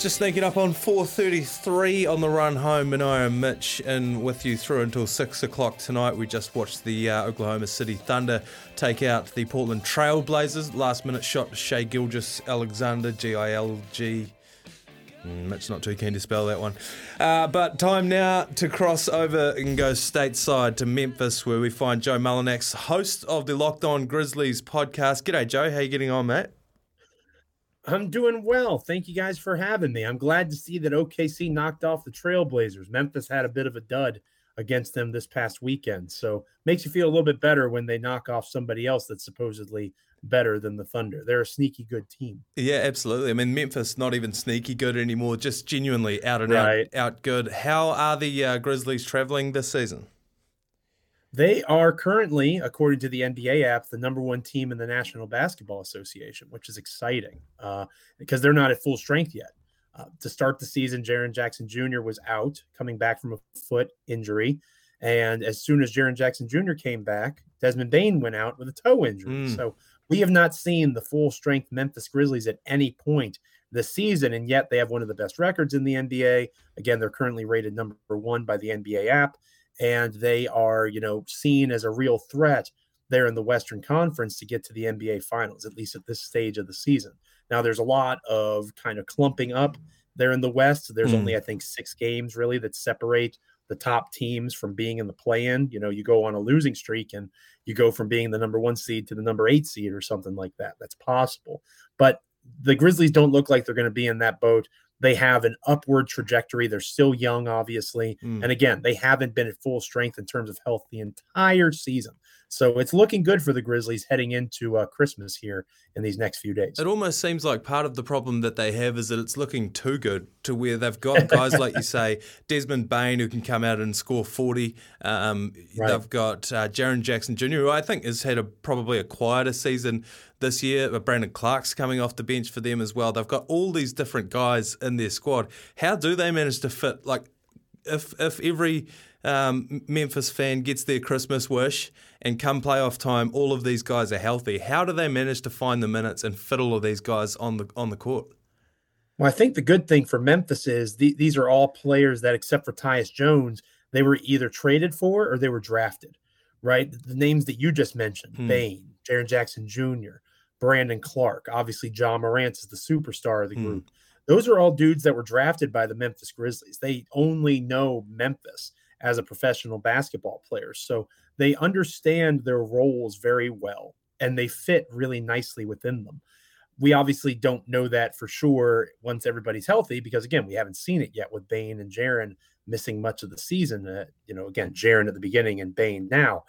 Just sneaking up on 4.33 on the run home, and I am Mitch, and with you through until 6 o'clock tonight. We just watched the uh, Oklahoma City Thunder take out the Portland Trailblazers. Last minute shot Shai Gilgeous-Alexander, G-I-L-G. Mm, Mitch not too keen to spell that one. Uh, but time now to cross over and go stateside to Memphis, where we find Joe Mullinax, host of the Locked On Grizzlies podcast. G'day, Joe. How you getting on, mate? I'm doing well. Thank you guys for having me. I'm glad to see that OKC knocked off the Trailblazers. Memphis had a bit of a dud against them this past weekend. So makes you feel a little bit better when they knock off somebody else that's supposedly better than the Thunder. They're a sneaky good team. Yeah, absolutely. I mean, Memphis not even sneaky good anymore, just genuinely out and Right. out, out good. How are the uh, Grizzlies traveling this season? They are currently, according to the NBA app, the number one team in the National Basketball Association, which is exciting uh, because they're not at full strength yet. Uh, to start the season, Jaren Jackson Jr. was out, coming back from a foot injury. And as soon as Jaren Jackson Jr. came back, Desmond Bane went out with a toe injury. Mm. So we have not seen the full strength Memphis Grizzlies at any point this season. And yet they have one of the best records in the NBA. Again, they're currently rated number one by the NBA app and they are, you know, seen as a real threat there in the Western Conference to get to the NBA Finals, at least at this stage of the season. Now, there's a lot of kind of clumping up there in the West. There's Hmm. only, I think, six games really that separate the top teams from being in the play-in. You know, you go on a losing streak and you go from being the number one seed to the number eight seed or something like that. That's possible, but the Grizzlies don't look like they're going to be in that boat. They have an upward trajectory. They're still young, obviously. Mm. And again, they haven't been at full strength in terms of health the entire season. So it's looking good for the Grizzlies heading into uh, Christmas here in these next few days. It almost seems like part of the problem that they have is that it's looking too good to where they've got guys like you say, Desmond Bane, who can come out and score 40. Um, Right. They've got uh, Jaren Jackson Jr., who I think has had a probably a quieter season this year. But Brandon Clarke's coming off the bench for them as well. They've got all these different guys in their squad. How do they manage to fit? Like, if if every um, Memphis fan gets their Christmas wish and come playoff time, all of these guys are healthy. How do they manage to find the minutes and fit all of these guys on the on the court? Well, I think the good thing for Memphis is the, these are all players that, except for Tyus Jones, they were either traded for or they were drafted, right? The names that you just mentioned Hmm. Bane, Jaren Jackson Jr., Brandon Clarke, obviously, Ja Morant is the superstar of the Hmm. Those are all dudes that were drafted by the Memphis Grizzlies. They only know Memphis as a professional basketball player. So they understand their roles very well and they fit really nicely within them we obviously don't know that for sure once everybody's healthy because again we haven't seen it yet with Bane and Jaren missing much of the season. Uh, you know, again Jaren at the beginning and Bane now.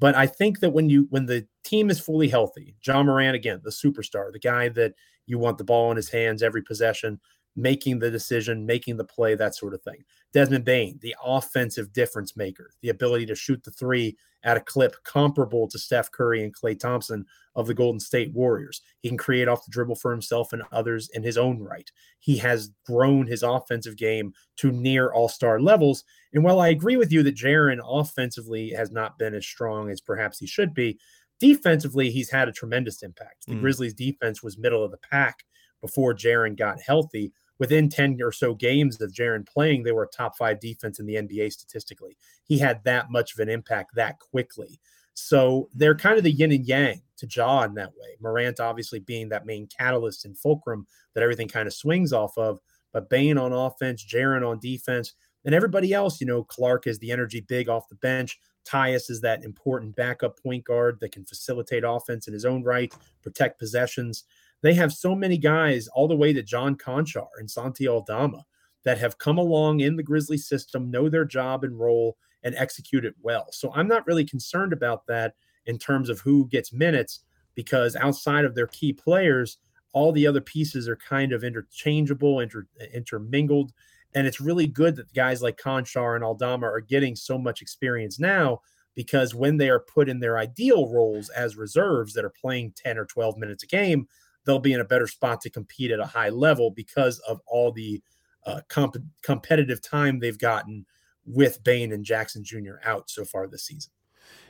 But I think that when you when the team is fully healthy, Ja Morant again, the superstar, the guy that you want the ball in his hands every possession, making the decision, making the play, that sort of thing. Desmond Bane, the offensive difference maker, the ability to shoot the three at a clip comparable to Steph Curry and Klay Thompson of the Golden State Warriors. He can create off the dribble for himself and others in his own right. He has grown his offensive game to near all star levels. And while I agree with you that Jaren offensively has not been as strong as perhaps he should be, defensively, he's had a tremendous impact. The Mm. Grizzlies defense was middle of the pack before Jaren got healthy. Within 10 or so games of Jaren playing, they were a top five defense in the NBA statistically. He had that much of an impact that quickly. So they're kind of the yin and yang to Ja in that way. Morant obviously being that main catalyst and fulcrum that everything kind of swings off of, but Bane on offense, Jaren on defense, and everybody else, you know, Clarke is the energy big off the bench. Tyus is that important backup point guard that can facilitate offense in his own right, protect possessions. They have so many guys, all the way to John Konchar and Santi Aldama, that have come along in the Grizzly system, know their job and role, and execute it well. So I'm not really concerned about that in terms of who gets minutes, because outside of their key players, all the other pieces are kind of interchangeable, inter, intermingled. And it's really good that guys like Konchar and Aldama are getting so much experience now because when they are put in their ideal roles as reserves that are playing 10 or 12 minutes a game, they'll be in a better spot to compete at a high level because of all the uh, comp- competitive time they've gotten with Bane and Jackson Jr. out so far this season.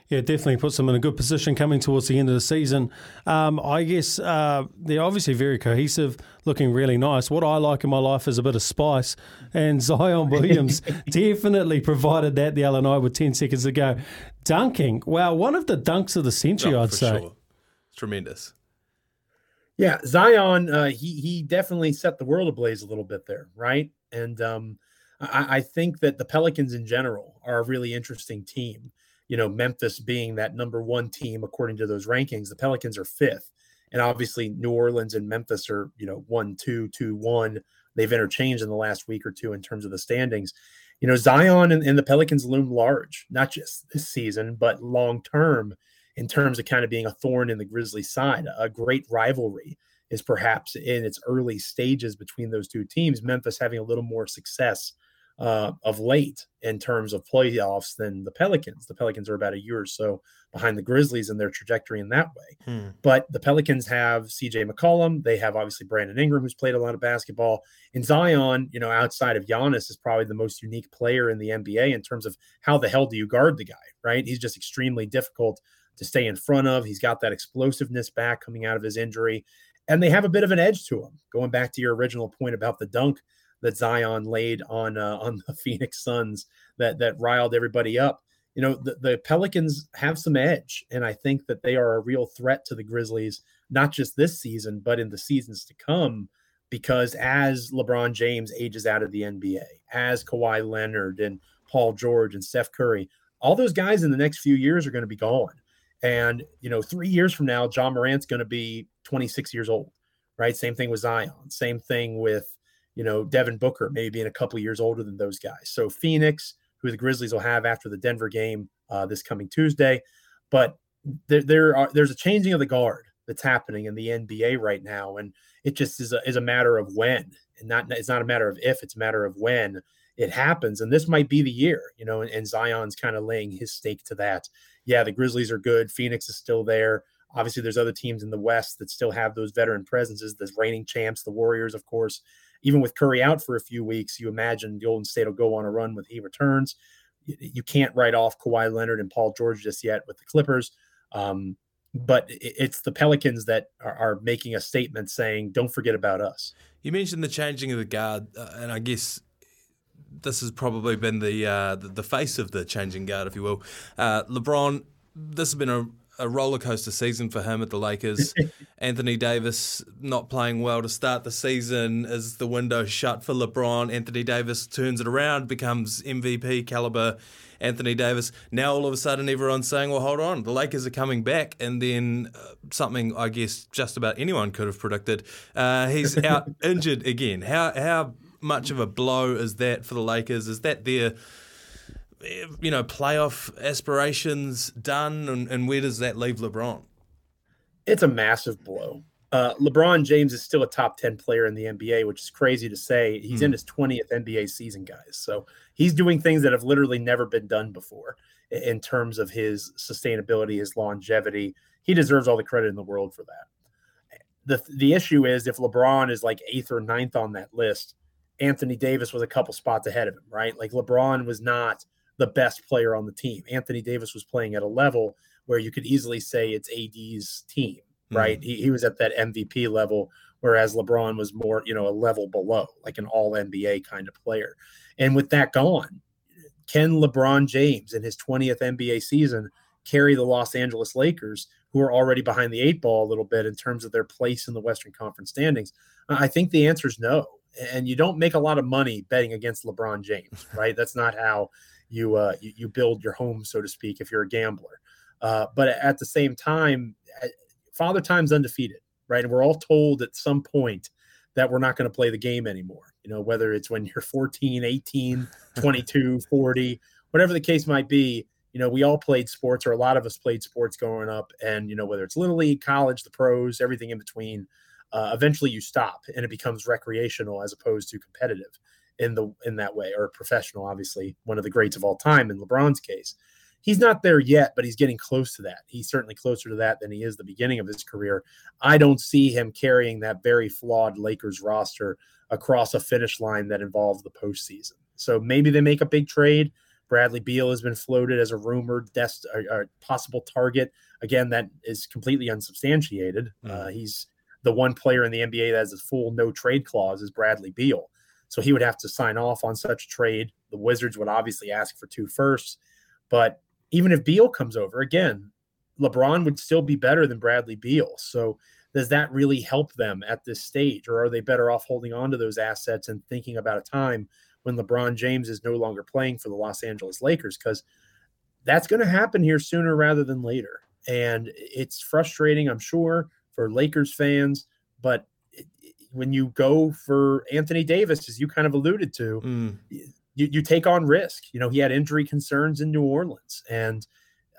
Yeah, definitely puts them in a good position coming towards the end of the season. Um, I guess uh, they're obviously very cohesive, looking really nice. What I like in my life is a bit of spice, and Zion Williams definitely provided that the other night with 10 seconds to go. Dunking, wow, one of the dunks of the century, Oh, I'd for say. sure. It's tremendous. Yeah, Zion, uh, he he definitely set the world ablaze a little bit there, right? And um, I, I think that the Pelicans in general are a really interesting team. You know, Memphis being that number one team according to those rankings, the Pelicans are fifth, and obviously New Orleans and Memphis are you know one, two, two, one. They've interchanged in the last week or two in terms of the standings. You know, Zion and, and the Pelicans loom large, not just this season, but long term in terms of kind of being a thorn in the Grizzlies side. A great rivalry is perhaps in its early stages between those two teams. Memphis having a little more success uh, of late in terms of playoffs than the Pelicans. The Pelicans are about a year or so behind the Grizzlies in their trajectory in that way. Hmm. But the Pelicans have CJ McCollum. They have obviously Brandon Ingram, who's played a lot of basketball. And Zion, you know, outside of Giannis, is probably the most unique player in the NBA in terms of how the hell do you guard the guy, right? He's just extremely difficult to stay in front of. He's got that explosiveness back coming out of his injury. And they have a bit of an edge to him. Going back to your original point about the dunk that Zion laid on uh, on the Phoenix Suns that that riled everybody up. You know, the, the Pelicans have some edge, and I think that they are a real threat to the Grizzlies, not just this season, but in the seasons to come. Because as LeBron James ages out of the NBA, as Kawhi Leonard and Paul George and Steph Curry, all those guys in the next few years are going to be gone. And, you know, three years from now, Ja Morant's going to be 26 years old, right? Same thing with Zion. Same thing with, you know, Devin Booker, maybe being a couple years older than those guys. So Phoenix, who the Grizzlies will have after the Denver game uh, this coming Tuesday. But there, there are there's a changing of the guard that's happening in the NBA right now, and it just is a, is a matter of when, and not it's not a matter of if, it's a matter of when it happens. And this might be the year, you know, and, and Zion's kind of laying his stake to that. Yeah, the Grizzlies are good. Phoenix is still there. Obviously, there's other teams in the West that still have those veteran presences. The reigning champs, the Warriors, of course. Even with Curry out for a few weeks, you imagine the Golden State will go on a run when he returns. You, can't write off Kawhi Leonard and Paul George just yet with the Clippers. Um, but it's the Pelicans that are, are making a statement saying, "Don't forget about us." You mentioned the changing of the guard, uh, and I guess this has probably been the, uh, the the face of the changing guard, if you will. Uh, LeBron, this has been a, a roller coaster season for him at the Lakers. Anthony Davis not playing well to start the season as the window shut for LeBron. Anthony Davis turns it around, becomes MVP caliber. Anthony Davis. Now all of a sudden everyone's saying, "Well, hold on, the Lakers are coming back," and then uh, something I guess just about anyone could have predicted. Uh, he's out injured again. How how much of a blow is that for the Lakers? Is that their you know playoff aspirations done, and, and where does that leave LeBron? It's a massive blow. Uh, LeBron James is still a top 10 player in the NBA, which is crazy to say. He's in his 20th NBA season, guys. So he's doing things that have literally never been done before in terms of his sustainability, his longevity. He deserves all the credit in the world for that. The, the issue is if LeBron is like eighth or ninth on that list, Anthony Davis was a couple spots ahead of him, right? Like LeBron was not the best player on the team. Anthony Davis was playing at a level where you could easily say it's AD's team, Mm. right? He, he was at that MVP level, whereas LeBron was more, you know, a level below, like an all NBA kind of player. And with that gone, can LeBron James in his 20th NBA season carry the Los Angeles Lakers, who are already behind the eight ball a little bit in terms of their place in the Western Conference standings? I think the answer is no. And you don't make a lot of money betting against LeBron James, right? That's not how you uh, you, you build your home, so to speak, if you're a gambler. Uh, but at the same time, Father Time's undefeated, right? And we're all told at some point that we're not going to play the game anymore. You know, whether it's when you're 14, 18, 22, 40, whatever the case might be, you know, we all played sports, or a lot of us played sports growing up. And, you know, whether it's little league, college, the pros, everything in between, uh, eventually you stop and it becomes recreational as opposed to competitive in the in that way or professional obviously one of the greats of all time in lebron's case. He's not there yet but he's getting close to that. He's certainly closer to that than he is the beginning of his career. I don't see him carrying that very flawed lakers roster across a finish line that involves the postseason. So maybe they make a big trade. Bradley beal has been floated as a rumored dest- or, or possible target. Again that is completely unsubstantiated. Uh, he's the one player in the nba that has a full no trade clause is bradley beal so he would have to sign off on such a trade. The Wizards would obviously ask for two firsts. But even if Beal comes over, again, LeBron would still be better than Bradley Beal. So does that really help them at this stage? Or are they better off holding on to those assets and thinking about a time when LeBron James is no longer playing for the Los Angeles Lakers? Because that's going to happen here sooner rather than later. And it's frustrating, I'm sure, for Lakers fans. But when you go for Anthony Davis, as you kind of alluded to, Mm. you, you take on risk. You know, he had injury concerns in New Orleans, and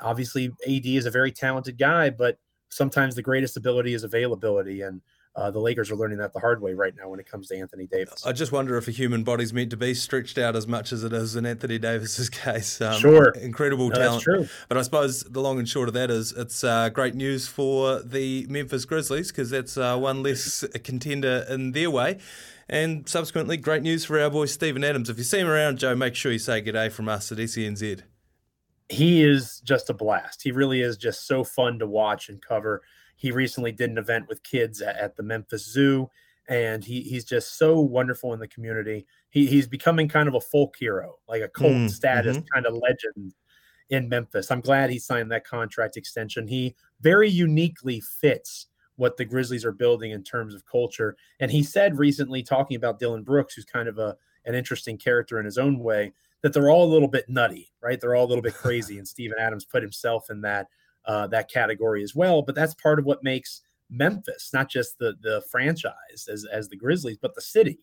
obviously AD is a very talented guy, but sometimes the greatest ability is availability, and uh, the Lakers are learning that the hard way right now when it comes to Anthony Davis. I just wonder if a human body's meant to be stretched out as much as it is in Anthony Davis's case. Um, Sure. incredible No, talent. that's true. But I suppose the long and short of that is it's uh, great news for the Memphis Grizzlies because that's uh, one less contender in their way. And subsequently, great news for our boy Steven Adams. If you see him around, Joe, make sure you say g'day from us at SENZ. he is just a blast. He really is just so fun to watch and cover. He recently did an event with kids at, at the Memphis Zoo, and he he's just so wonderful in the community. He he's becoming kind of a folk hero, like a cult Mm, status kind of legend in Memphis. I'm glad he signed that contract extension. He very uniquely fits what the Grizzlies are building in terms of culture. And he said recently, talking about Dillon Brooks, who's kind of a an interesting character in his own way, that they're all a little bit nutty, right? They're all a little bit crazy, and Steven Adams put himself in that uh, that category as well. But that's part of what makes Memphis, not just the the franchise as as the Grizzlies, but the city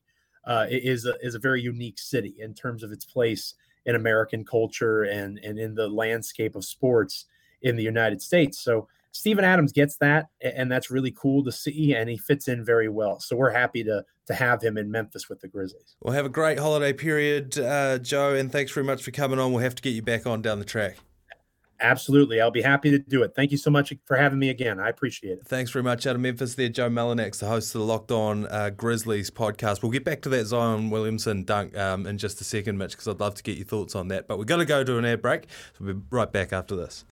uh, is a, is a very unique city in terms of its place in American culture and and in the landscape of sports in the United States. So Steven Adams gets that, and that's really cool to see, and he fits in very well. So we're happy to to have him in Memphis with the Grizzlies. Well, have a great holiday period, uh, Joe, and thanks very much for coming on. We'll have to get you back on down the track. Absolutely, I'll be happy to do it. Thank you so much for having me again. I appreciate it. Thanks very much out of Memphis there, Joe Mullinax, the host of the Locked On uh, Grizzlies podcast. We'll get back to that Zion Williamson dunk um, in just a second, Mitch, because I'd love to get your thoughts on that. But we're going to go to an air break. So we'll be right back after this.